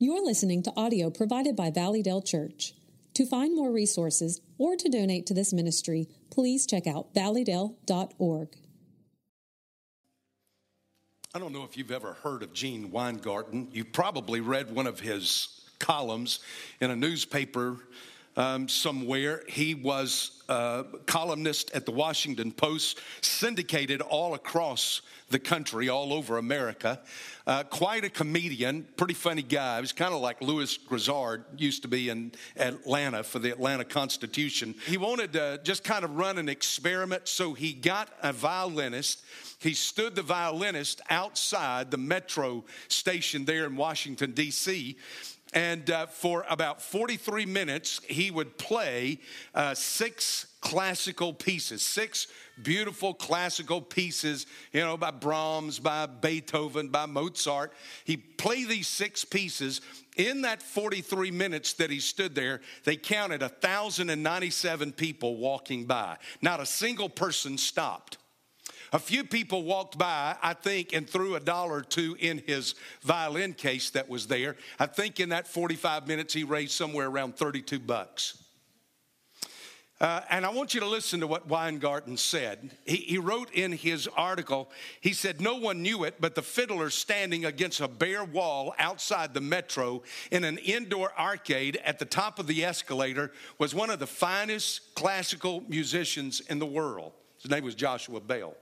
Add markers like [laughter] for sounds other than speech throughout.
You're listening to audio provided by Valleydale Church. To find more resources or to donate to this ministry, please check out valleydale.org. I don't know if you've ever heard of Gene Weingarten. You probably read one of his columns in a newspaper um, somewhere. He was a columnist at the Washington Post, syndicated all across the country, all over America. Uh, quite a comedian, pretty funny guy. He was kind of like Lewis Grizzard used to be in Atlanta for the Atlanta Constitution. He wanted to just kind of run an experiment, so he got a violinist. He stood the violinist outside the metro station there in Washington, D.C. And uh, for about 43 minutes, he would play uh, six classical pieces, six beautiful classical pieces, you know, by Brahms, by Beethoven, by Mozart. He played these six pieces. In that 43 minutes that he stood there, they counted 1,097 people walking by. Not a single person stopped. A few people walked by, I think, and threw a dollar or two in his violin case that was there. I think in that 45 minutes he raised somewhere around 32 bucks. Uh, and I want you to listen to what Weingarten said. He, he, wrote in his article, he said, No one knew it, but the fiddler standing against a bare wall outside the metro in an indoor arcade at the top of the escalator was one of the finest classical musicians in the world. His name was Joshua Bell.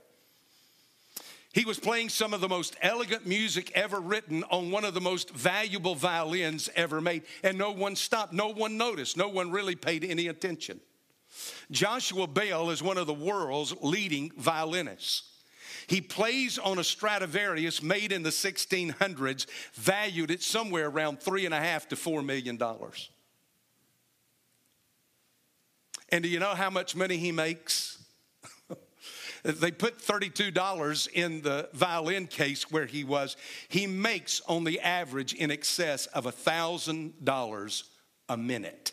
He was playing some of the most elegant music ever written on one of the most valuable violins ever made, and no one stopped. No one noticed. No one really paid any attention. Joshua Bell is one of the world's leading violinists. He plays on a Stradivarius made in the 1600s, valued at somewhere around three and a half to four million dollars. And do you know how much money he makes? They put $32 in the violin case where he was. He makes on the average in excess of $1,000 a minute.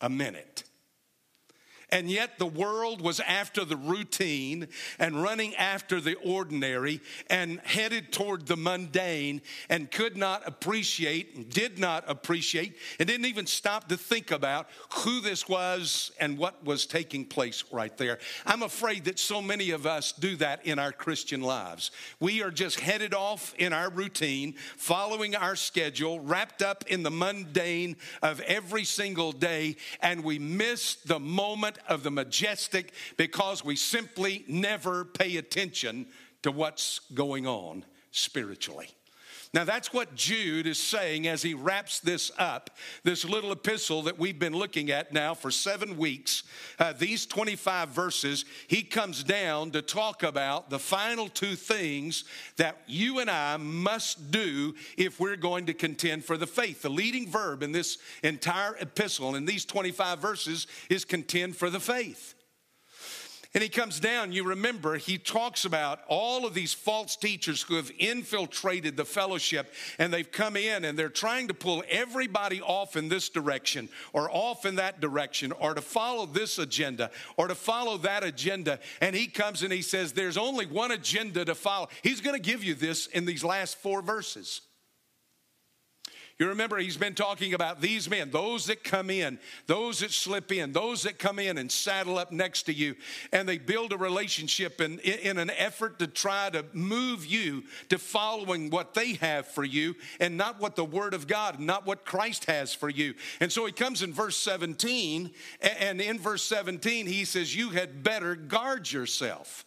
A minute. And yet the world was after the routine and running after the ordinary and headed toward the mundane and could not appreciate, did not appreciate, and didn't even stop to think about who this was and what was taking place right there. I'm afraid that so many of us do that in our Christian lives. We are just headed off in our routine, following our schedule, wrapped up in the mundane of every single day, and we miss the moment of the majestic because we simply never pay attention to what's going on spiritually. Now, that's what Jude is saying as he wraps this up, this little epistle that we've been looking at now for seven weeks. Uh, these 25 verses, he comes down to talk about the final two things that you and I must do if we're going to contend for the faith. The leading verb in this entire epistle, in these 25 verses, is contend for the faith. And he comes down, you remember, he talks about all of these false teachers who have infiltrated the fellowship and they've come in and they're trying to pull everybody off in this direction or off in that direction or to follow this agenda or to follow that agenda. And he comes and he says, There's only one agenda to follow. He's going to give you this in these last four verses. You remember, he's been talking about these men, those that come in, those that slip in, those that come in and saddle up next to you, and they build a relationship in, in an effort to try to move you to following what they have for you and not what the Word of God, not what Christ has for you. And so he comes in verse 17, and in verse 17, he says, You had better guard yourself.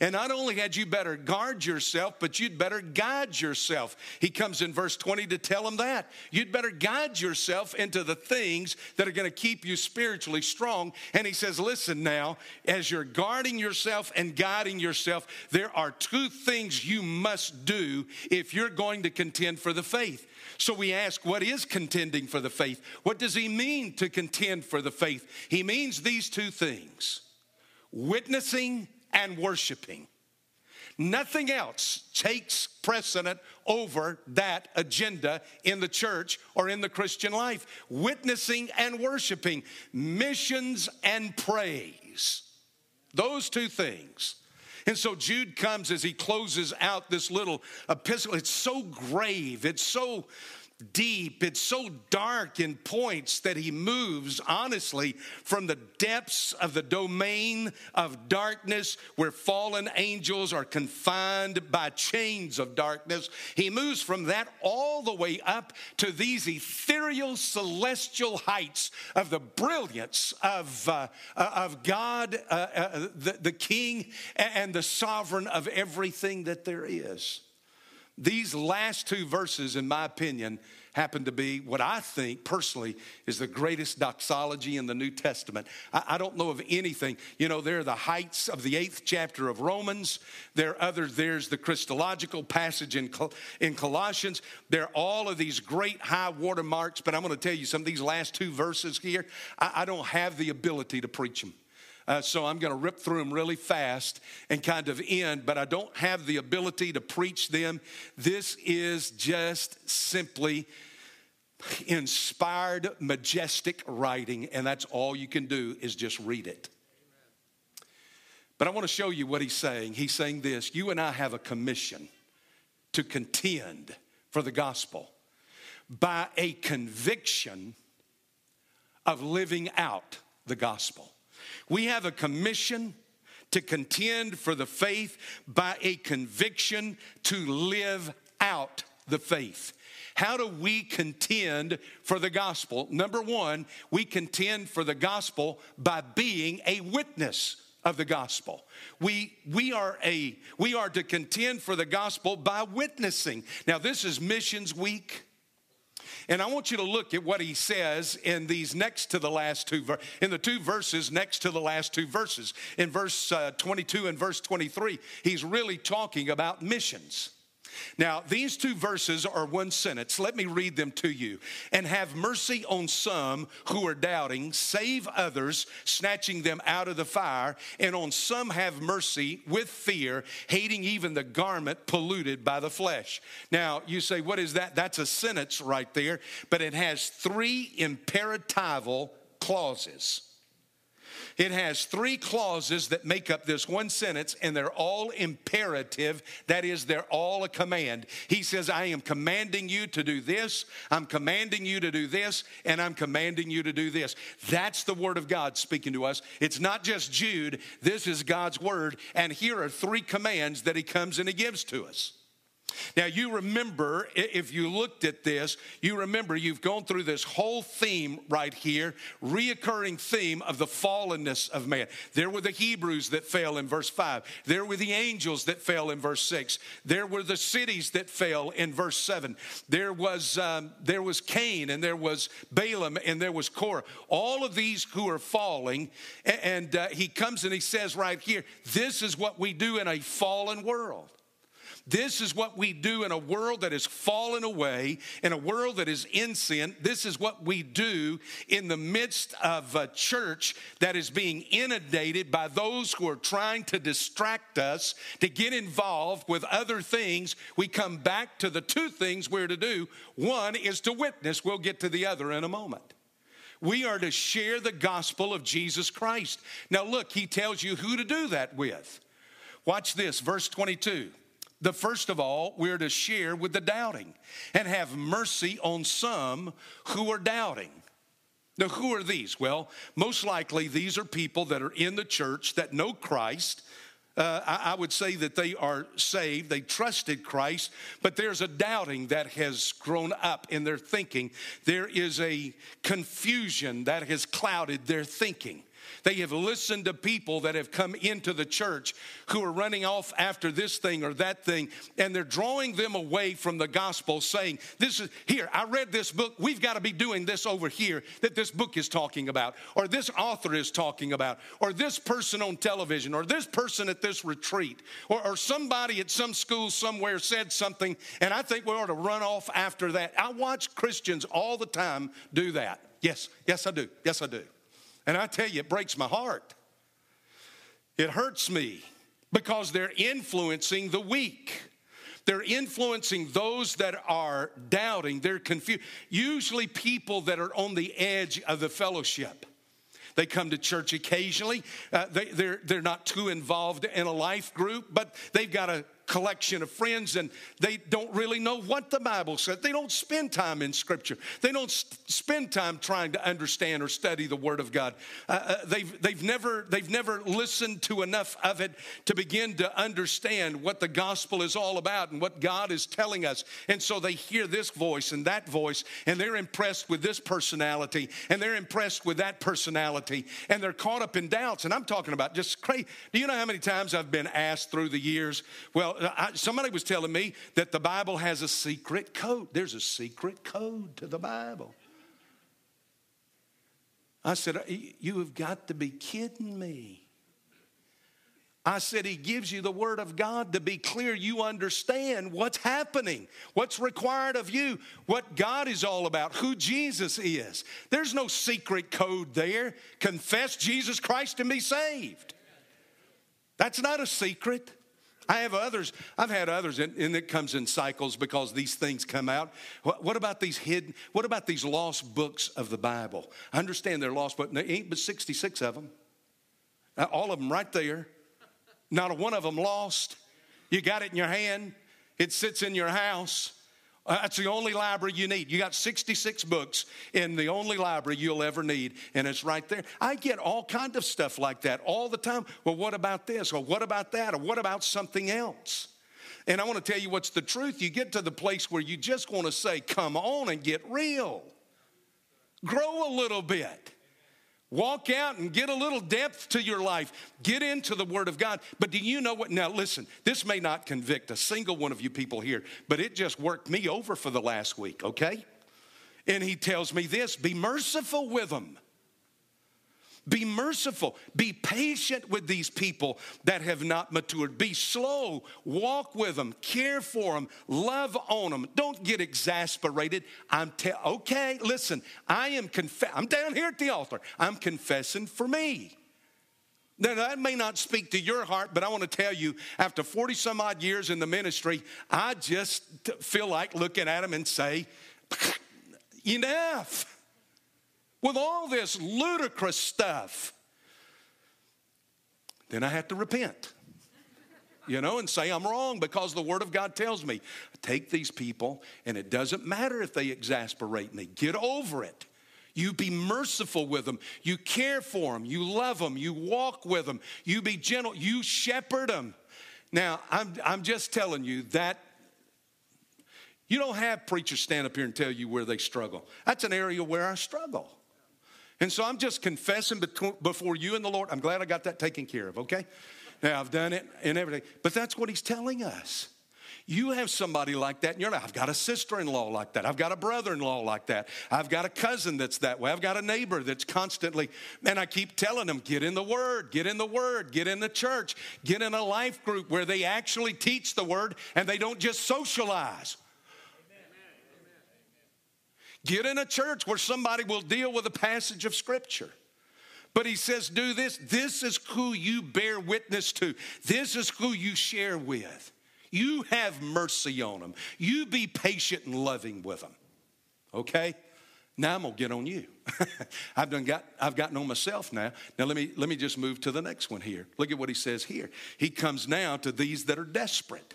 And not only had you better guard yourself, but you'd better guide yourself. He comes in verse 20 to tell him that. You'd better guide yourself into the things that are going to keep you spiritually strong. And he says, Listen now, as you're guarding yourself and guiding yourself, there are two things you must do if you're going to contend for the faith. So we ask, what is contending for the faith? What does he mean to contend for the faith? He means these two things witnessing and worshiping. Nothing else takes precedent over that agenda in the church or in the Christian life. Witnessing and worshiping, missions and praise. Those two things. And so Jude comes as he closes out this little epistle. It's so grave, it's so deep, it's so dark in points that he moves, honestly, from the depths of the domain of darkness where fallen angels are confined by chains of darkness. He moves from that all the way up to these ethereal celestial heights of the brilliance of, uh, uh of God, uh, uh, the, the King, and the sovereign of everything that there is. These last two verses, in my opinion, happen to be what I think personally is the greatest doxology in the New Testament. I, I, don't know of anything. You know, there are the heights of the eighth chapter of Romans. There are others. There's the Christological passage in, in Colossians. There are all of these great high water marks. But I'm going to tell you some of these last two verses here, I, I don't have the ability to preach them. Uh, so I'm going to rip through them really fast and kind of end, but I don't have the ability to preach them. This is just simply inspired, majestic writing, and that's all you can do is just read it. But I want to show you what he's saying. He's saying this You and I have a commission to contend for the gospel by a conviction of living out the gospel. We have a commission to contend for the faith by a conviction to live out the faith. How do we contend for the gospel? Number one, we contend for the gospel by being a witness of the gospel. We, we, are a, we are to contend for the gospel by witnessing. Now, this is Missions Week. And I want you to look at what he says in these next to the last two, in the two verses next to the last two verses. In verse uh, 22 and verse 23, he's really talking about missions. Now, these two verses are one sentence. Let me read them to you. And have mercy on some who are doubting, save others, snatching them out of the fire, and on some have mercy with fear, hating even the garment polluted by the flesh. Now, you say, what is that? That's a sentence right there, but it has three imperatival clauses. It has three clauses that make up this one sentence, and they're all imperative. That is, they're all a command. He says, I am commanding you to do this, I'm commanding you to do this, and I'm commanding you to do this. That's the word of God speaking to us. It's not just Jude, this is God's word, and here are three commands that he comes and he gives to us. Now, you remember, if you looked at this, you remember you've gone through this whole theme right here, reoccurring theme of the fallenness of man. There were the Hebrews that fell in verse 5. There were the angels that fell in verse 6. There were the cities that fell in verse 7. There was, um, there was Cain, and there was Balaam, and there was Korah. All of these who are falling, and uh, he comes and he says right here, this is what we do in a fallen world. This is what we do in a world that has fallen away, in a world that is in sin. This is what we do in the midst of a church that is being inundated by those who are trying to distract us, to get involved with other things. We come back to the two things we're to do. One is to witness, we'll get to the other in a moment. We are to share the gospel of Jesus Christ. Now, look, he tells you who to do that with. Watch this, verse 22. The first of all, we're to share with the doubting and have mercy on some who are doubting. Now, who are these? Well, most likely these are people that are in the church that know Christ. Uh, I, I would say that they are saved, they trusted Christ, but there's a doubting that has grown up in their thinking. There is a confusion that has clouded their thinking. They have listened to people that have come into the church who are running off after this thing or that thing, and they're drawing them away from the gospel, saying, This is here, I read this book. We've got to be doing this over here that this book is talking about, or this author is talking about, or this person on television, or this person at this retreat, or, or somebody at some school somewhere said something, and I think we ought to run off after that. I watch Christians all the time do that. Yes, yes, I do. Yes, I do. And I tell you, it breaks my heart. It hurts me because they're influencing the weak. They're influencing those that are doubting. They're confused. Usually, people that are on the edge of the fellowship. They come to church occasionally. Uh, they, they're, they're not too involved in a life group, but they've got a collection of friends and they don't really know what the Bible says. They don't spend time in Scripture. They don't spend time trying to understand or study the Word of God. Uh, uh, they've, they've, never, they've never listened to enough of it to begin to understand what the gospel is all about and what God is telling us. And so they hear this voice and that voice, and they're impressed with this personality, and they're impressed with that personality, and they're caught up in doubts. And I'm talking about just crazy. Do you know how many times I've been asked through the years, well, I, somebody was telling me that the Bible has a secret code. There's a secret code to the Bible. I said, uh, You have got to be kidding me. I said, He gives you the Word of God to be clear you understand what's happening, what's required of you, what God is all about, who Jesus is. There's no secret code there. Confess Jesus Christ and be saved. That's not a secret. I have others, I've had others, and, and, it comes in cycles because these things come out. What, what, about these hidden, what about these lost books of the Bible? I understand they're lost, but there ain't but 66 of them. All of them right there. Not a one of them lost. You got it in your hand, it sits in your house. Uh, that's the only library you need. You got 66 books in the only library you'll ever need, and it's right there. I get all kind of stuff like that all the time. Well, what about this? Or what about that? Or what about something else? And I want to tell you what's the truth. You get to the place where you just want to say, come on and get real. Grow a little bit. Walk out and get a little depth to your life. Get into the Word of God. But do you know what? Now, listen, this may not convict a single one of you people here, but it just worked me over for the last week, okay? And he tells me this be merciful with them be merciful. Be patient with these people that have not matured. Be slow. Walk with them. Care for them. Love on them. Don't get exasperated. I'm te- okay. Listen, I am conf- I'm down here at the altar. I'm confessing for me. Now, that may not speak to your heart, but I want to tell you, after 40 some odd years in the ministry, I just feel like looking at them and say, enough with all this ludicrous stuff, then I have to repent. You know, and say I'm wrong because the Word of God tells me. Take these people, and it doesn't matter if they exasperate me. Get over it. You be merciful with them. You care for them. You love them. You walk with them. You be gentle. You shepherd them. Now, I'm, I'm just telling you that you don't have preachers stand up here and tell you where they struggle. That's an area where I struggle. And so I'm just confessing before you and the Lord. I'm glad I got that taken care of, okay? Now I've done it and everything. But that's what he's telling us. You have somebody like that in your life. I've got a sister in law like that. I've got a brother in law like that. I've got a cousin that's that way. I've got a neighbor that's constantly, and I keep telling them, get in the Word, get in the Word, get in the church, get in a life group where they actually teach the Word and they don't just socialize. Get in a church where somebody will deal with a passage of Scripture. But he says, do this. This is who you bear witness to, this is who you share with. You have mercy on them. You be patient and loving with them. Okay? Now I'm gonna get on you. [laughs] I've done got I've gotten on myself now. Now let me let me just move to the next one here. Look at what he says here. He comes now to these that are desperate.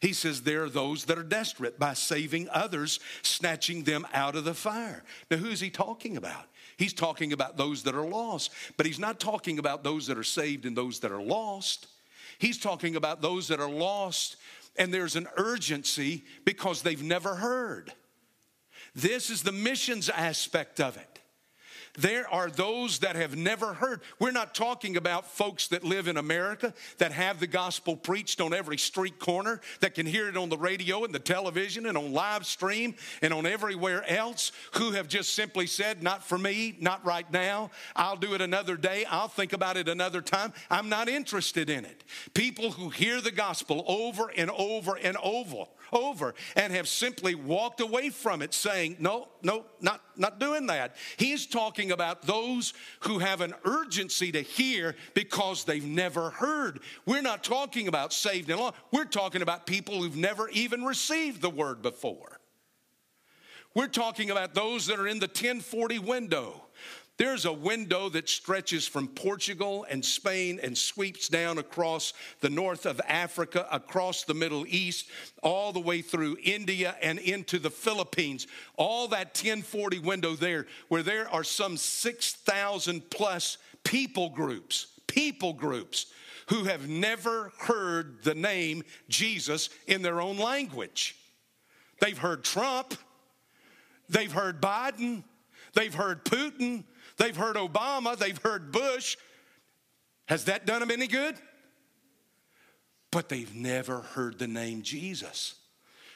He says, There are those that are desperate by saving others, snatching them out of the fire. Now, who is he talking about? He's talking about those that are lost, but he's not talking about those that are saved and those that are lost. He's talking about those that are lost, and there's an urgency because they've never heard. This is the missions aspect of it. There are those that have never heard. We're not talking about folks that live in America that have the gospel preached on every street corner, that can hear it on the radio and the television and on live stream and on everywhere else, who have just simply said, Not for me, not right now. I'll do it another day. I'll think about it another time. I'm not interested in it. People who hear the gospel over and over and over over and have simply walked away from it saying, no, no, not, not doing that. He's talking about those who have an urgency to hear because they've never heard. We're not talking about saved and lost. We're talking about people who've never even received the word before. We're talking about those that are in the 1040 window There's a window that stretches from Portugal and Spain and sweeps down across the north of Africa, across the Middle East, all the way through India and into the Philippines. All that 1040 window there, where there are some 6,000 plus people groups, people groups who have never heard the name Jesus in their own language. They've heard Trump, they've heard Biden, they've heard Putin, They've heard Obama, they've heard Bush. Has that done them any good? But they've never heard the name Jesus.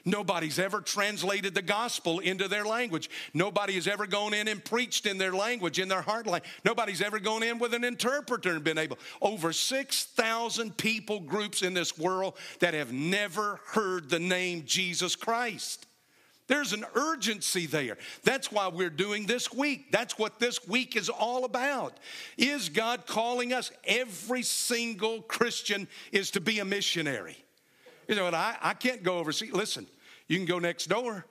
Nobody's ever translated the gospel into their language. Nobody has ever gone in and preached in their language, in their heart language. Nobody's ever gone in with an interpreter and been able. Over 6,000 people groups in this world that have never heard the name Jesus Christ. There's an urgency there. That's why we're doing this week. That's what this week is all about. Is God calling us? Every single Christian is to be a missionary. You know what? I, I can't go overseas. Listen, you can go next door.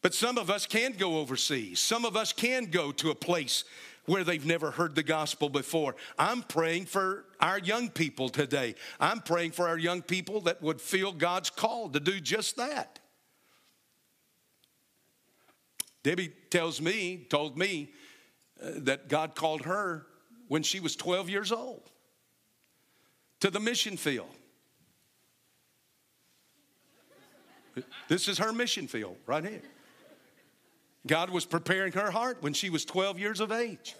But some of us can go overseas. Some of us can go to a place where they've never heard the gospel before. I'm praying for our young people today. I'm praying for our young people that would feel God's call to do just that. Debbie tells me, told me uh, that God called her when she was 12 years old to the mission field. This is her mission field right here. God was preparing her heart when she was 12 years of age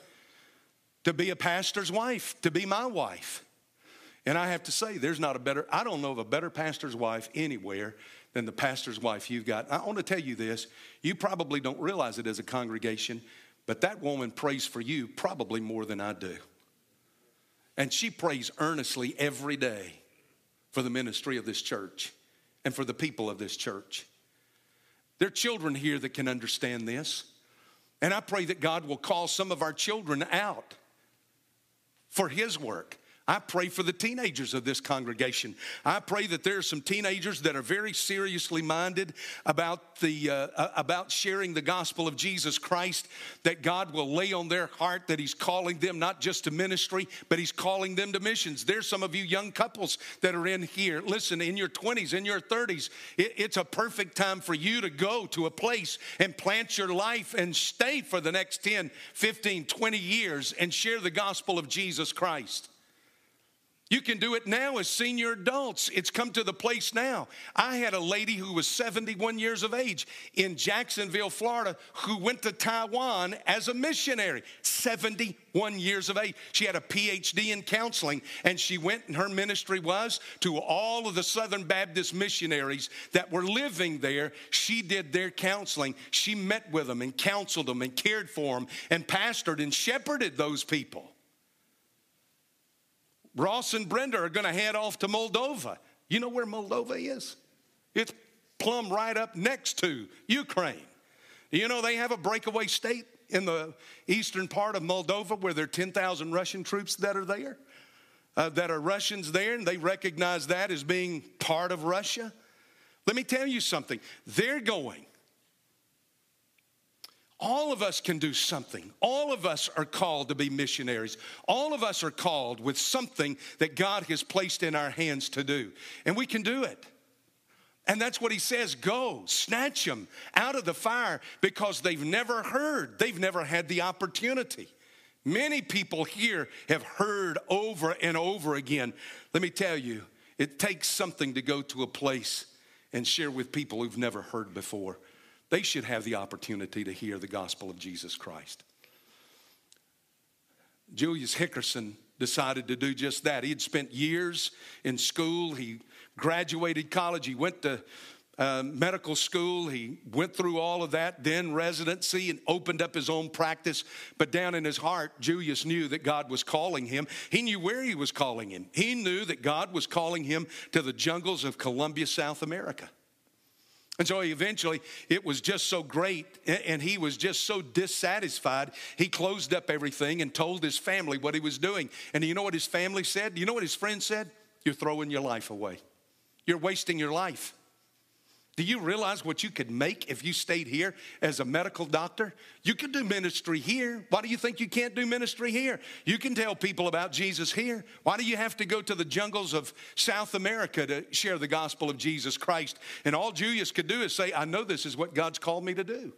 to be a pastor's wife, to be my wife. And I have to say, there's not a better, I don't know of a better pastor's wife anywhere than the pastor's wife you've got. I want to tell you this. You probably don't realize it as a congregation, but that woman prays for you probably more than I do. And she prays earnestly every day for the ministry of this church and for the people of this church. There are children here that can understand this. And I pray that God will call some of our children out for His work. I pray for the teenagers of this congregation. I pray that there are some teenagers that are very seriously minded about the uh, uh, about sharing the gospel of Jesus Christ. That God will lay on their heart that He's calling them not just to ministry, but He's calling them to missions. There's some of you young couples that are in here. Listen, in your 20s, in your 30s, it, it's a perfect time for you to go to a place and plant your life and stay for the next 10, 15, 20 years and share the gospel of Jesus Christ. You can do it now as senior adults. It's come to the place now. I had a lady who was 71 years of age in Jacksonville, Florida, who went to Taiwan as a missionary, 71 years of age. She had a PhD in counseling, and she went, and her ministry was to all of the Southern Baptist missionaries that were living there. She did their counseling. She met with them and counseled them and cared for them and pastored and shepherded those people. Ross and Brenda are going to head off to Moldova. You know where Moldova is? It's plumb right up next to Ukraine. You know they have a breakaway state in the eastern part of Moldova where there are 10,000 Russian troops that are there, uh, that are Russians there, and they recognize that as being part of Russia. Let me tell you something. They're going all of us can do something. All of us are called to be missionaries. All of us are called with something that God has placed in our hands to do. And we can do it. And that's what he says go, snatch them out of the fire because they've never heard, they've never had the opportunity. Many people here have heard over and over again. Let me tell you, it takes something to go to a place and share with people who've never heard before they should have the opportunity to hear the gospel of Jesus Christ. Julius Hickerson decided to do just that. He had spent years in school, he graduated college, he went to uh, medical school. He went through all of that, then residency, and opened up his own practice. But down in his heart, Julius knew that God was calling him. He knew where he was calling him. He knew that God was calling him to the jungles of Colombia, South America. And so eventually it was just so great, and he was just so dissatisfied. He closed up everything and told his family what he was doing. And you know what his family said? You know what his friends said? You're throwing your life away, you're wasting your life. Do you realize what you could make if you stayed here as a medical doctor? You could do ministry here. Why do you think you can't do ministry here? You can tell people about Jesus here. Why do you have to go to the jungles of South America to share the gospel of Jesus Christ? And all Julius could do is say, I know this is what God's called me to do.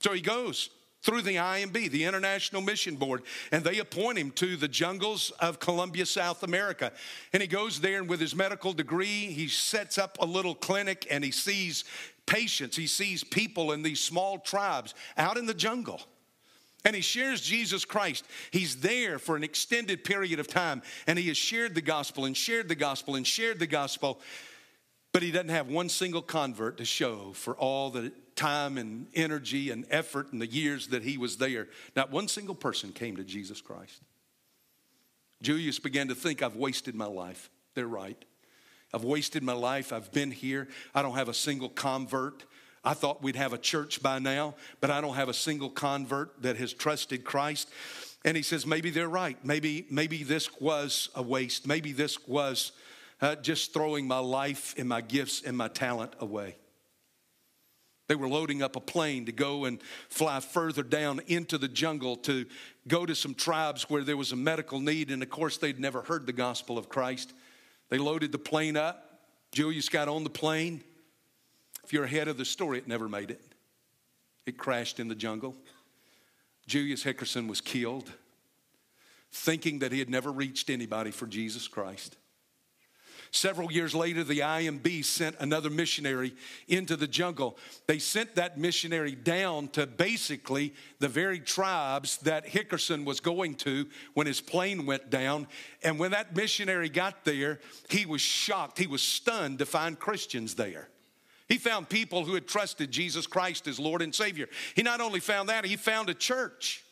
So he goes through the IMB, the International Mission Board, and they appoint him to the jungles of Colombia, South America. And he goes there, and with his medical degree, he sets up a little clinic and he sees patients, he sees people in these small tribes out in the jungle. And he shares Jesus Christ. He's there for an extended period of time, and he has shared the gospel and shared the gospel and shared the gospel. But he doesn't have one single convert to show for all the time and energy and effort and the years that he was there. Not one single person came to Jesus Christ. Julius began to think, I've wasted my life. They're right. I've wasted my life. I've been here. I don't have a single convert. I thought we'd have a church by now, but I don't have a single convert that has trusted Christ. And he says, maybe they're right. Maybe, maybe this was a waste. Maybe this was uh, just throwing my life and my gifts and my talent away. They were loading up a plane to go and fly further down into the jungle to go to some tribes where there was a medical need. And of course, they'd never heard the gospel of Christ. They loaded the plane up. Julius got on the plane. If you're ahead of the story, it never made it. It crashed in the jungle. Julius Hickerson was killed, thinking that he had never reached anybody for Jesus Christ. Several years later, the IMB sent another missionary into the jungle. They sent that missionary down to basically the very tribes that Hickerson was going to when his plane went down. And when that missionary got there, he was shocked, he was stunned to find Christians there. He found people who had trusted Jesus Christ as Lord and Savior. He not only found that, he found a church.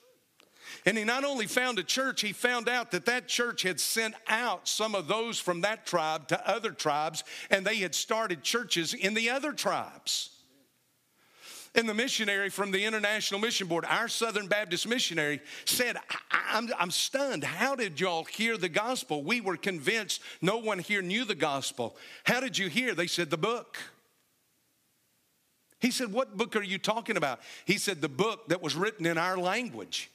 And he not only found a church, he found out that that church had sent out some of those from that tribe to other tribes, and they had started churches in the other tribes. And the missionary from the International Mission Board, our Southern Baptist missionary, said, I'm, I'm stunned. How did y'all hear the gospel? We were convinced no one here knew the gospel. How did you hear? They said, The book. He said, What book are you talking about? He said, The book that was written in our language.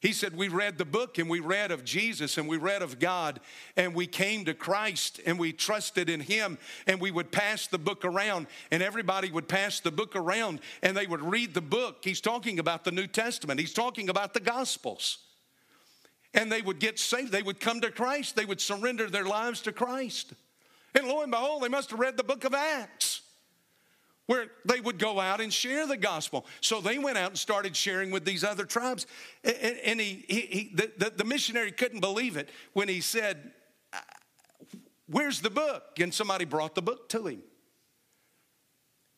He said, We read the book and we read of Jesus and we read of God and we came to Christ and we trusted in Him and we would pass the book around and everybody would pass the book around and they would read the book. He's talking about the New Testament, he's talking about the Gospels. And they would get saved, they would come to Christ, they would surrender their lives to Christ. And lo and behold, they must have read the book of Acts where they would go out and share the gospel. So they went out and started sharing with these other tribes. And, he, he, he the, the, the missionary couldn't believe it when he said, Where's the book? And somebody brought the book to him.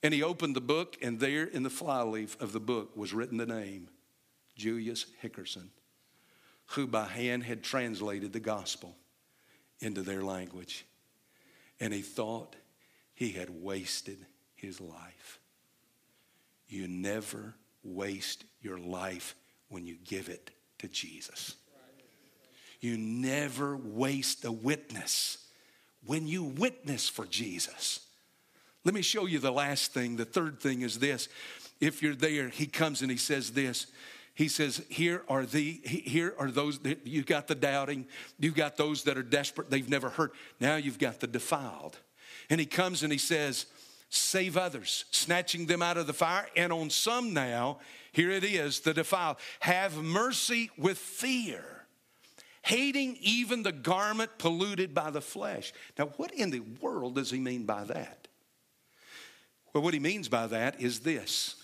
And he opened the book, and there in the flyleaf of the book was written the name Julius Hickerson, who by hand had translated the gospel into their language. And he thought he had wasted his life. You never waste your life when you give it to Jesus. You never waste a witness when you witness for Jesus. Let me show you the last thing. The third thing is this. If you're there, he comes and he says this. He says, Here are the here are those that you got the doubting, you got those that are desperate, they've never heard. Now you've got the defiled. And he comes and he says, save others, snatching them out of the fire. And on some now, here it is, the defiled, have mercy with fear, hating even the garment polluted by the flesh. Now, what in the world does he mean by that? Well, what he means by that is this.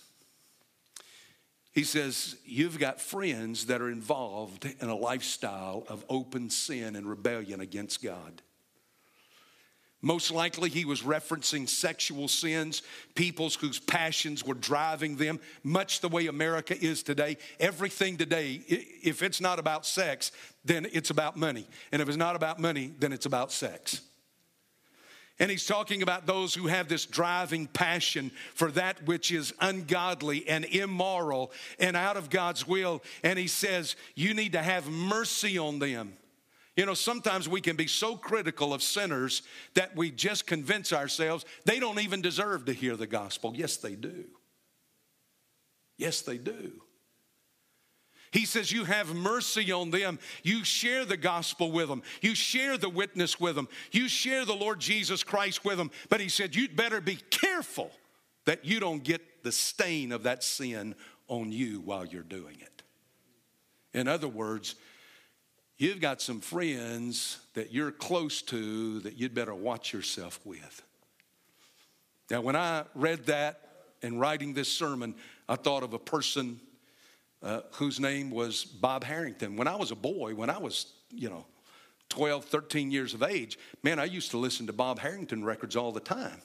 He says, You've got friends that are involved in a lifestyle of open sin and rebellion against God. Most likely, he was referencing sexual sins, peoples whose passions were driving them, much the way America is today. Everything today, if it's not about sex, then it's about money. And if it's not about money, then it's about sex. And he's talking about those who have this driving passion for that which is ungodly and immoral and out of God's will. And he says, You need to have mercy on them. You know, sometimes we can be so critical of sinners that we just convince ourselves they don't even deserve to hear the gospel. Yes, they do. Yes, they do. He says, You have mercy on them. You share the gospel with them. You share the witness with them. You share the Lord Jesus Christ with them. But he said, You'd better be careful that you don't get the stain of that sin on you while you're doing it. In other words, you've got some friends that you're close to that you'd better watch yourself with. Now, when I read that and writing this sermon, I thought of a person uh, whose name was Bob Harrington. When I was a boy, when I was, you know, 12, 13 years of age, man, I used to listen to Bob Harrington records all the time.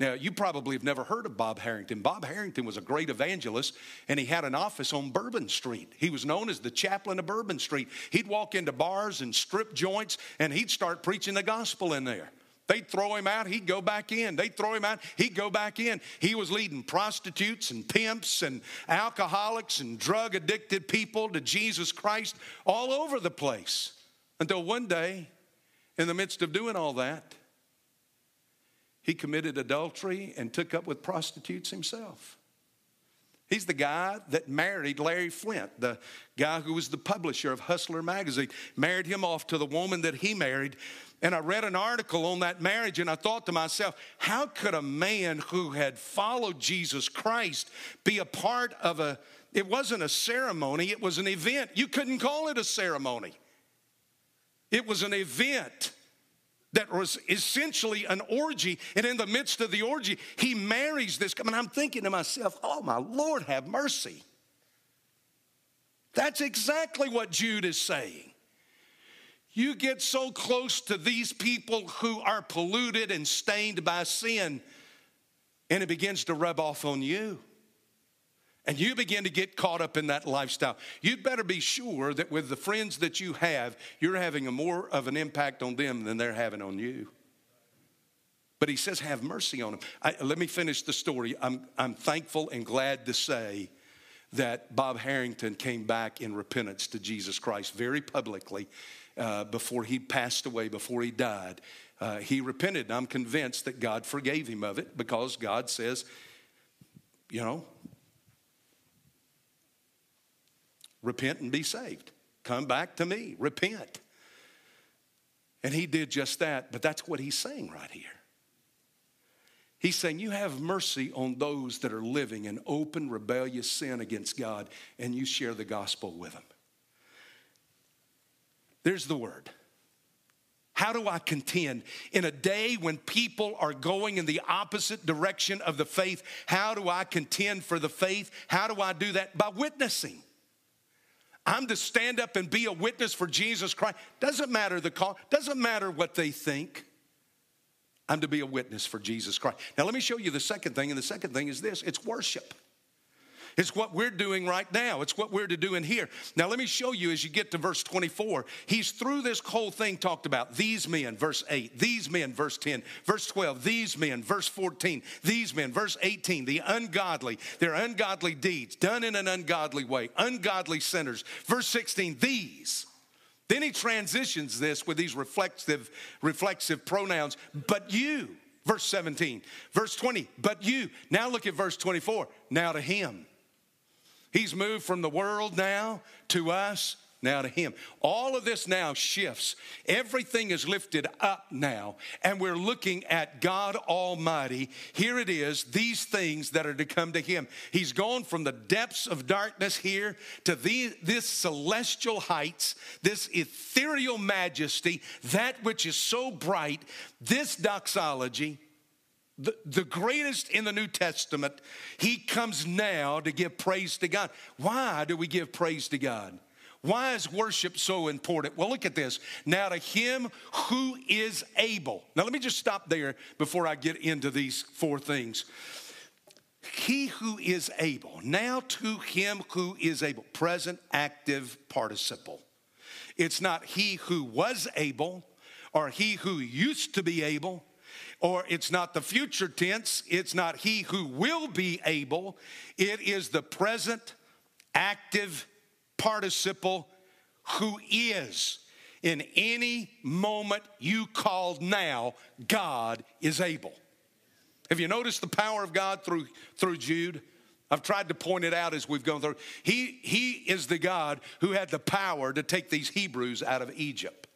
Now, you probably have never heard of Bob Harrington. Bob Harrington was a great evangelist, and he had an office on Bourbon Street. He was known as the chaplain of Bourbon Street. He'd walk into bars and strip joints, and he'd start preaching the gospel in there. They'd throw him out, he'd go back in. They'd throw him out, he'd go back in. He was leading prostitutes and pimps and alcoholics and drug addicted people to Jesus Christ all over the place. Until one day, in the midst of doing all that, he committed adultery and took up with prostitutes himself. He's the guy that married Larry Flynt, the guy who was the publisher of Hustler magazine, married him off to the woman that he married and I read an article on that marriage, and I thought to myself, how could a man who had followed Jesus Christ be a part of a, it wasn't a ceremony, it was an event. You couldn't call it a ceremony. It was an event that was essentially an orgy. And in the midst of the orgy, he marries this. I mean, I'm thinking to myself, oh, my Lord, have mercy. That's exactly what Jude is saying. You get so close to these people who are polluted and stained by sin, and it begins to rub off on you. And you begin to get caught up in that lifestyle. You'd better be sure that with the friends that you have, you're having a more of an impact on them than they're having on you. But he says, have mercy on them. I, let me finish the story. I'm, I'm thankful and glad to say that Bob Harrington came back in repentance to Jesus Christ very publicly uh, before he passed away, before he died. Uh, he repented. and I'm convinced that God forgave him of it because God says, you know, repent and be saved. Come back to me, repent. And he did just that, but that's what he's saying right here. He's saying, You have mercy on those that are living in open, rebellious sin against God, and you share the gospel with them. There's the word. How do I contend in a day when people are going in the opposite direction of the faith? How do I contend for the faith? How do I do that? By witnessing. I'm to stand up and be a witness for Jesus Christ. Doesn't matter the call, doesn't matter what they think. I'm to be a witness for Jesus Christ. Now, let me show you the second thing, and the second thing is this it's worship. It's what we're doing right now. It's what we're to do in here. Now, let me show you as you get to verse 24. He's through this whole thing talked about these men, verse 8, these men, verse 10, verse 12, these men, verse 14, these men, verse 18, the ungodly, their ungodly deeds done in an ungodly way, ungodly sinners. Verse 16, these. Then he transitions this with these reflexive, reflexive pronouns, but you. Verse 17, verse 20, but you. Now look at verse 24. Now to him He's moved from the world now to us, now to Him. All of this now shifts. Everything is lifted up now, and we're looking at God Almighty. Here it is, these things that are to come to Him. He's gone from the depths of darkness here to the, this celestial heights, this ethereal majesty, that which is so bright, this doxology the, the greatest in the New Testament, he comes now to give praise to God. Why do we give praise to God? Why is worship so important? Well, look at this. Now, to him who is able. Now, let me just stop there before I get into these four things. He who is able. Now, to him who is able. Present active participle. It's not he who was able or he who used to be able or it's not the future tense, it's not he who will be able, it is the present active participle who is. in any moment you called now, God is able. Have you noticed the power of God through, through Jude? I've tried to point it out as we've gone through. He, he is the God who had the power to take these Hebrews out of Egypt.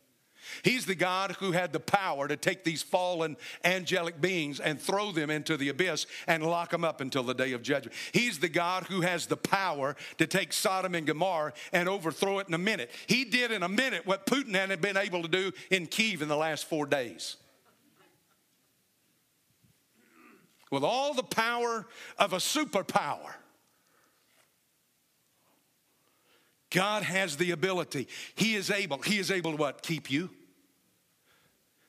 He's the God who had the power to take these fallen angelic beings and throw them into the abyss and lock them up until the day of judgment. He's the God who has the power to take Sodom and Gomorrah and overthrow it in a minute. He did in a minute what Putin hadn't been able to do in Kiev in the last four days. With all the power of a superpower. God has the ability. He is able. He is able to what? Keep you.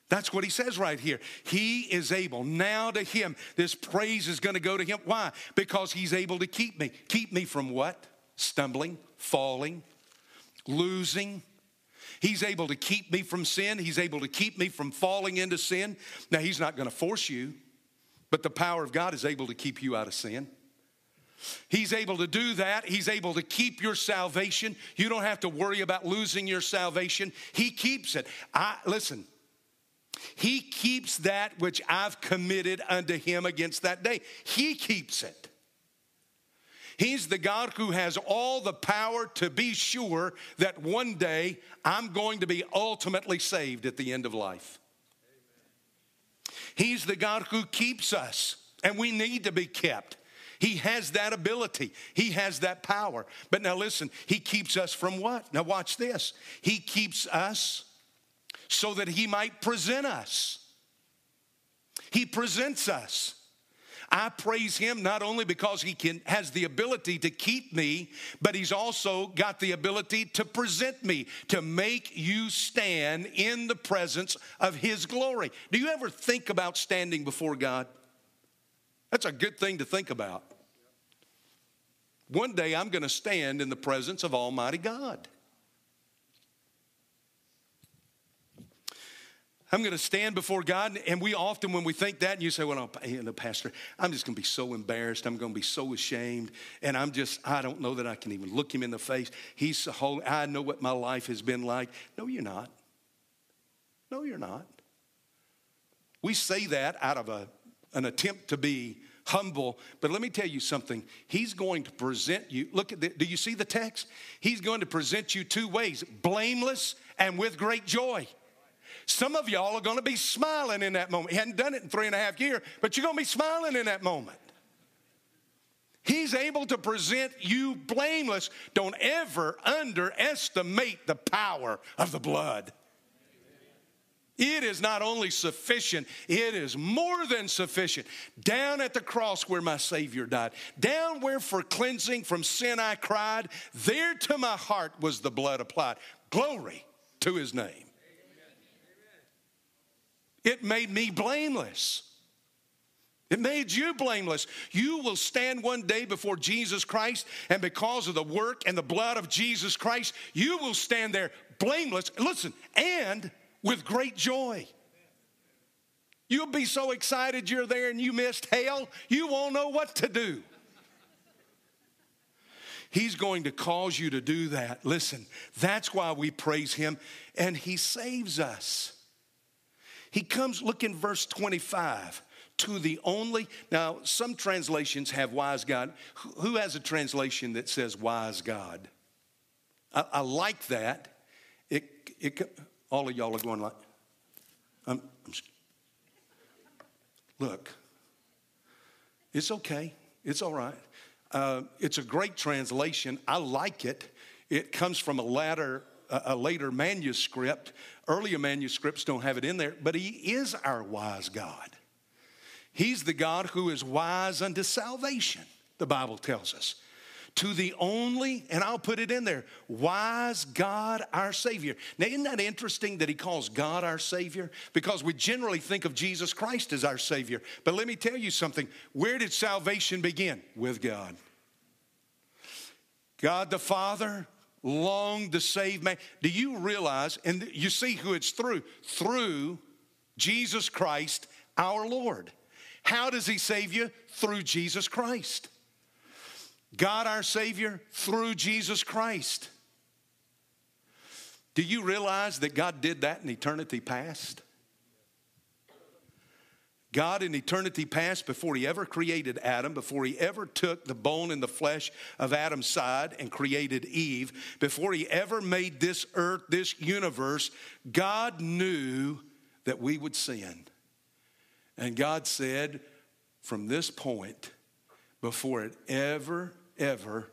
That's what he says right here. He is able. Now to him, this praise is going to go to him. Why? Because he's able to keep me. Keep me from what? Stumbling, falling, losing. He's able to keep me from sin. He's able to keep me from falling into sin. Now, he's not going to force you, but the power of God is able to keep you out of sin. He's able to do that. He's able to keep your salvation. You don't have to worry about losing your salvation. He keeps it. I listen, he keeps that which I've committed unto him against that day. He keeps it. He's the God who has all the power to be sure that one day I'm going to be ultimately saved at the end of life. He's the God who keeps us, and we need to be kept. He has that ability, He has that power. But now listen, He keeps us from what? Now watch this. He keeps us so that he might present us. He presents us. I praise him not only because he can has the ability to keep me, but he's also got the ability to present me, to make you stand in the presence of his glory. Do you ever think about standing before God? That's a good thing to think about. One day I'm going to stand in the presence of Almighty God. I'm going to stand before God. And we often, when we think that, and you say, well, know, Pastor, I'm just going to be so embarrassed. I'm going to be so ashamed. And I'm just, I don't know that I can even look him in the face. He's so holy. I know what my life has been like. No, you're not. No, you're not. We say that out of a, an attempt to be humble. But let me tell you something. He's going to present you. Look at the, do you see the text? He's going to present you two ways blameless and with great joy. Some of y'all are going to be smiling in that moment. He hadn't done it in three and a half years, but you're going to be smiling in that moment. He's able to present you blameless. Don't ever underestimate the power of the blood. It is not only sufficient, it is more than sufficient. Down at the cross where my Savior died, down where for cleansing from sin I cried, there to my heart was the blood applied. Glory to his name. It made me blameless. It made you blameless. You will stand one day before Jesus Christ, and because of the work and the blood of Jesus Christ, you will stand there blameless. Listen, and with great joy. You'll be so excited you're there and you missed hell, you won't know what to do. He's going to cause you to do that. Listen, that's why we praise Him, and He saves us. He comes, look in verse 25 to the only. Now, some translations have wise God. Who has a translation that says wise God? I, I like that. It, it, all of y'all are going like, I'm, I'm, look, it's okay. It's all right. Uh, it's a great translation. I like it. It comes from a latter, a later manuscript Earlier manuscripts don't have it in there, but He is our wise God. He's the God who is wise unto salvation, the Bible tells us. To the only, and I'll put it in there, wise God our Savior. Now, isn't that interesting that He calls God our Savior? Because we generally think of Jesus Christ as our Savior. But let me tell you something where did salvation begin? With God. God the Father longed to save man. Do you realize, and you see who it's through? Through Jesus Christ, our Lord. How does He save you? Through Jesus Christ. God, our Savior, through Jesus Christ. Do you realize that God did that in eternity past? God in eternity past, before he ever created Adam, before he ever took the bone and the flesh of Adam's side and created Eve, before he ever made this earth, this universe, God knew that we would sin. And God said, from this point, before it ever, ever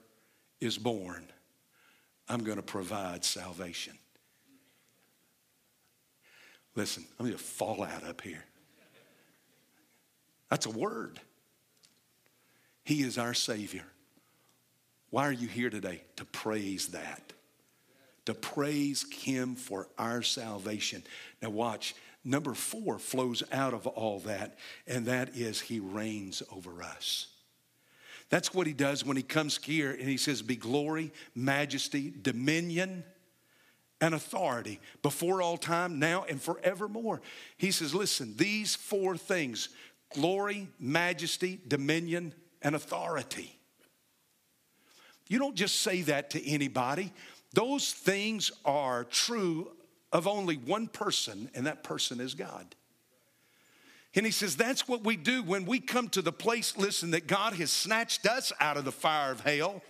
is born, I'm going to provide salvation. Listen, I'm going to fall out up here. That's a word. He is our Savior. Why are you here today? To praise that. To praise Him for our salvation. Now, watch. Number four flows out of all that, and that is He reigns over us. That's what He does when He comes here and He says, Be glory, majesty, dominion, and authority before all time, now, and forevermore. He says, Listen, these four things glory, majesty, dominion, and authority. You don't just say that to anybody. Those things are true of only one person, and that person is God. And he says, that's what we do when we come to the place, listen, that God has snatched us out of the fire of hell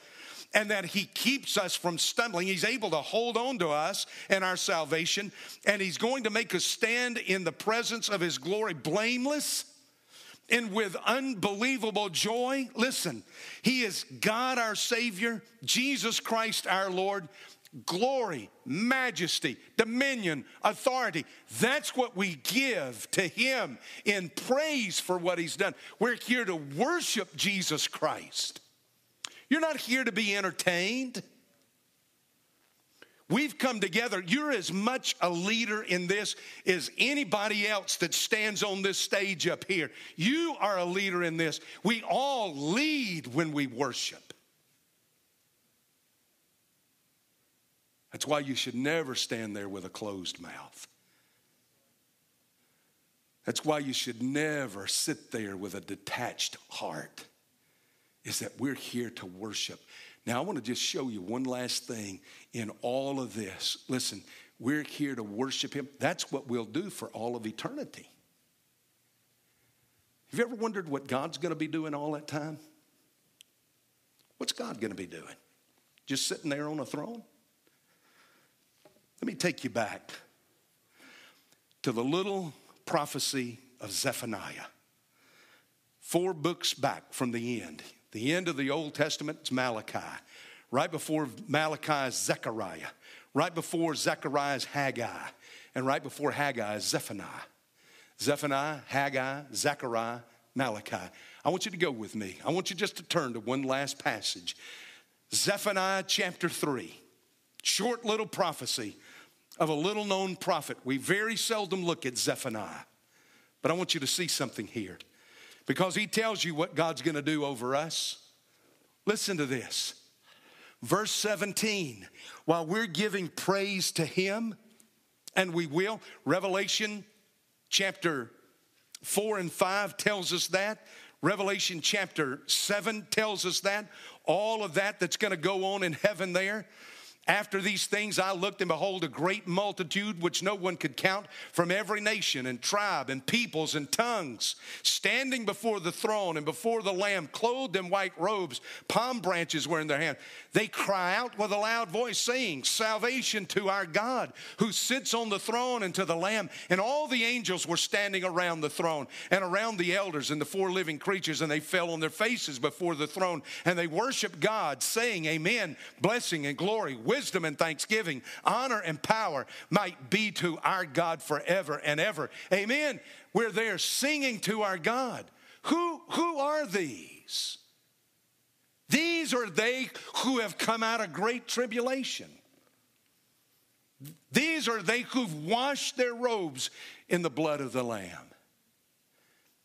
and that he keeps us from stumbling. He's able to hold on to us and our salvation, and he's going to make us stand in the presence of his glory blameless and with unbelievable joy. Listen, He is God our Savior, Jesus Christ our Lord. Glory, majesty, dominion, authority. That's what we give to Him in praise for what He's done. We're here to worship Jesus Christ. You're not here to be entertained. We've come together. You're as much a leader in this as anybody else that stands on this stage up here. You are a leader in this. We all lead when we worship. That's why you should never stand there with a closed mouth. That's why you should never sit there with a detached heart. Is that we're here to worship. Now, I want to just show you one last thing in all of this. Listen, we're here to worship Him. That's what we'll do for all of eternity. Have you ever wondered what God's going to be doing all that time? What's God going to be doing? Just sitting there on a throne? Let me take you back to the little prophecy of Zephaniah. Four books back from the end. The end of the Old Testament is Malachi. Right before Malachi is Zechariah. Right before Zechariah is Haggai. And right before Haggai is Zephaniah. Zephaniah, Haggai, Zechariah, Malachi. I want you to go with me. I want you just to turn to one last passage. Zephaniah chapter 3. Short little prophecy of a little known prophet. We very seldom look at Zephaniah. But I want you to see something here because he tells you what God's going to do over us. Listen to this. Verse 17, while we're giving praise to him, and we will, Revelation chapter 4 and 5 tells us that. Revelation chapter 7 tells us that. All of that that's going to go on in heaven there. After these things, I looked and behold a great multitude which no one could count from every nation and tribe and peoples and tongues, standing before the throne and before the Lamb, clothed in white robes, palm branches were in their hand. They cry out with a loud voice, saying, Salvation to our God who sits on the throne and to the Lamb. And all the angels were standing around the throne and around the elders and the four living creatures, and they fell on their faces before the throne and they worshiped God, saying, Amen, blessing and glory wisdom and thanksgiving, honor and power might be to our God forever and ever. Amen. We're there singing to our God. Who, who are these? These are they who have come out of great tribulation. These are they who've washed their robes in the blood of the Lamb.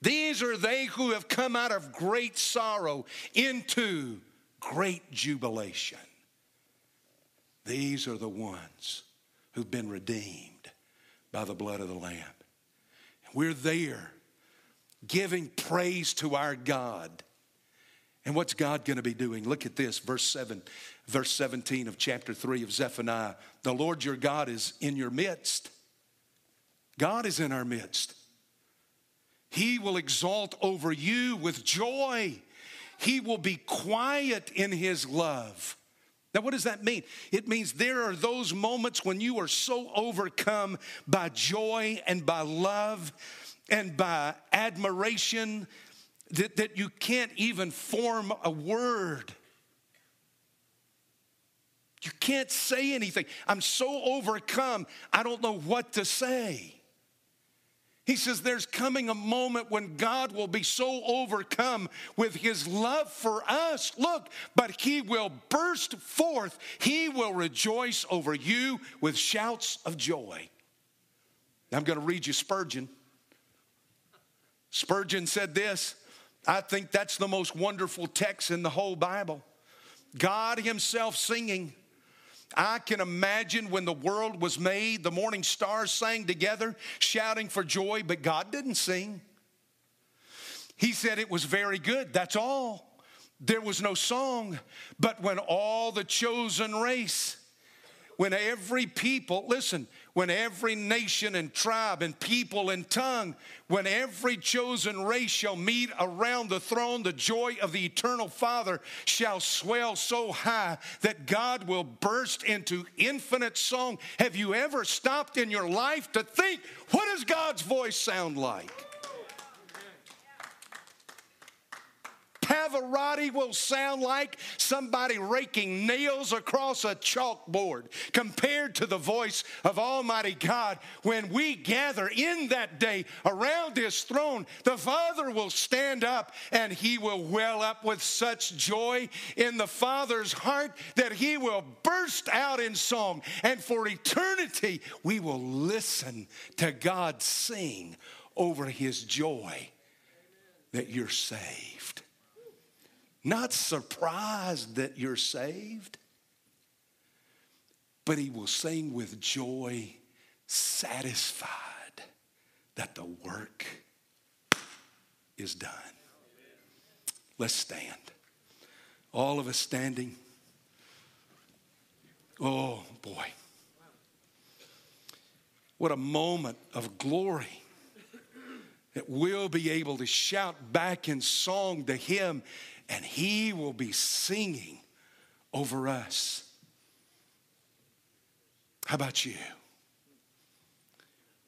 These are they who have come out of great sorrow into great jubilation. These are the ones who've been redeemed by the blood of the Lamb. We're there giving praise to our God And what's God going to be doing? Look at this, verse 7, verse 17 of chapter 3 of Zephaniah. The Lord your God is in your midst. God is in our midst. He will exalt over you with joy. He will be quiet in his love. Now, what does that mean? It means there are those moments when you are so overcome by joy and by love and by admiration that, that you can't even form a word. You can't say anything. I'm so overcome, I don't know what to say. He says there's coming a moment when God will be so overcome with his love for us. Look, but he will burst forth. He will rejoice over you with shouts of joy. I'm going to read you Spurgeon. Spurgeon said this I think that's the most wonderful text in the whole Bible. God Himself singing. I can imagine when the world was made, the morning stars sang together, shouting for joy, but God didn't sing. He said it was very good, that's all. There was no song. But when all the chosen race, when every people, listen, when every nation and tribe and people and tongue, when every chosen race shall meet around the throne, the joy of the eternal Father shall swell so high that God will burst into infinite song. Have you ever stopped in your life to think, what does God's voice sound like? Pavarotti will sound like somebody raking nails across a chalkboard compared to the voice of Almighty God. When we gather in that day around His throne, the Father will stand up and He will well up with such joy in the Father's heart that He will burst out in song. And for eternity, we will listen to God sing over His joy that you're saved not surprised that you're saved, but he will sing with joy, satisfied that the work is done. Let's stand. All of us standing. Oh, boy. What a moment of glory that we'll be able to shout back in song to Him and He will be singing over us. How about you?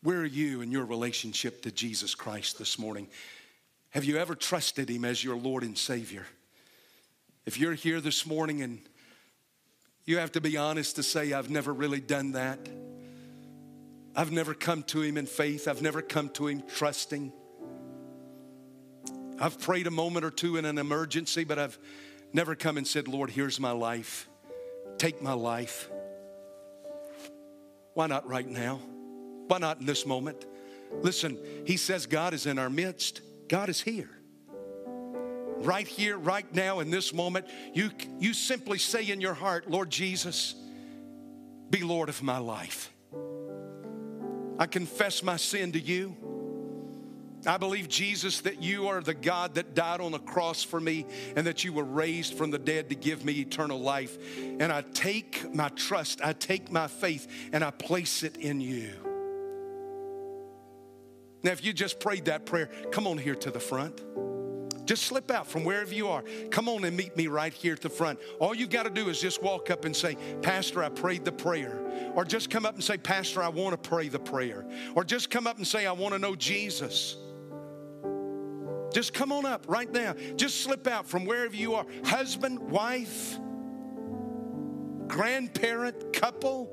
Where are you in your relationship to Jesus Christ this morning? Have you ever trusted Him as your Lord and Savior? If you're here this morning and you have to be honest to say, I've never really done that. I've never come to Him in faith. I've never come to Him trusting. I've prayed a moment or two in an emergency, but I've never come and said, Lord, here's my life. Take my life. Why not right now? Why not in this moment? Listen, he says God is in our midst. God is here. Right here, right now, in this moment, you, you simply say in your heart, Lord Jesus, be Lord of my life. I confess my sin to you. I believe, Jesus, that you are the God that died on the cross for me and that you were raised from the dead to give me eternal life. And I take my trust, I take my faith, and I place it in you. Now, if you just prayed that prayer, come on here to the front. Just slip out from wherever you are. Come on and meet me right here at the front. All you've got to do is just walk up and say, Pastor, I prayed the prayer. Or just come up and say, Pastor, I want to pray the prayer. Or just come up and say, I want to know Jesus. Just come on up right now. Just slip out from wherever you are husband, wife, grandparent, couple,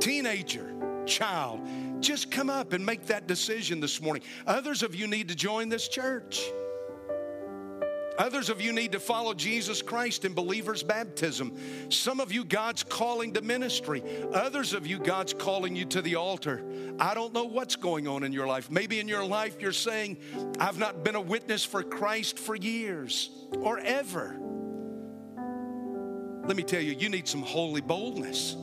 teenager, child. Just come up and make that decision this morning. Others of you need to join this church. Others of you need to follow Jesus Christ in believer's baptism. Some of you, God's calling to ministry. Others of you, God's calling you to the altar. I don't know what's going on in your life. Maybe in your life you're saying, I've not been a witness for Christ for years or ever. Let me tell you, you need some holy boldness.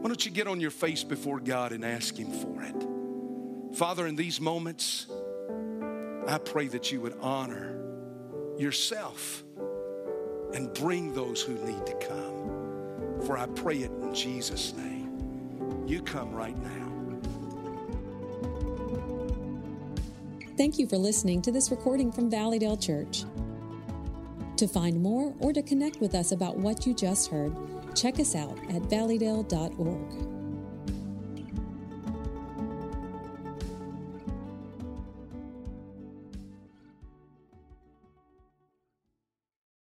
Why don't you get on your face before God and ask Him for it? Father, in these moments, I pray that you would honor yourself and bring those who need to come. For I pray it in Jesus' name. You come right now. Thank you for listening to this recording from Valleydale Church. To find more or to connect with us about what you just heard, check us out at valleydale.org.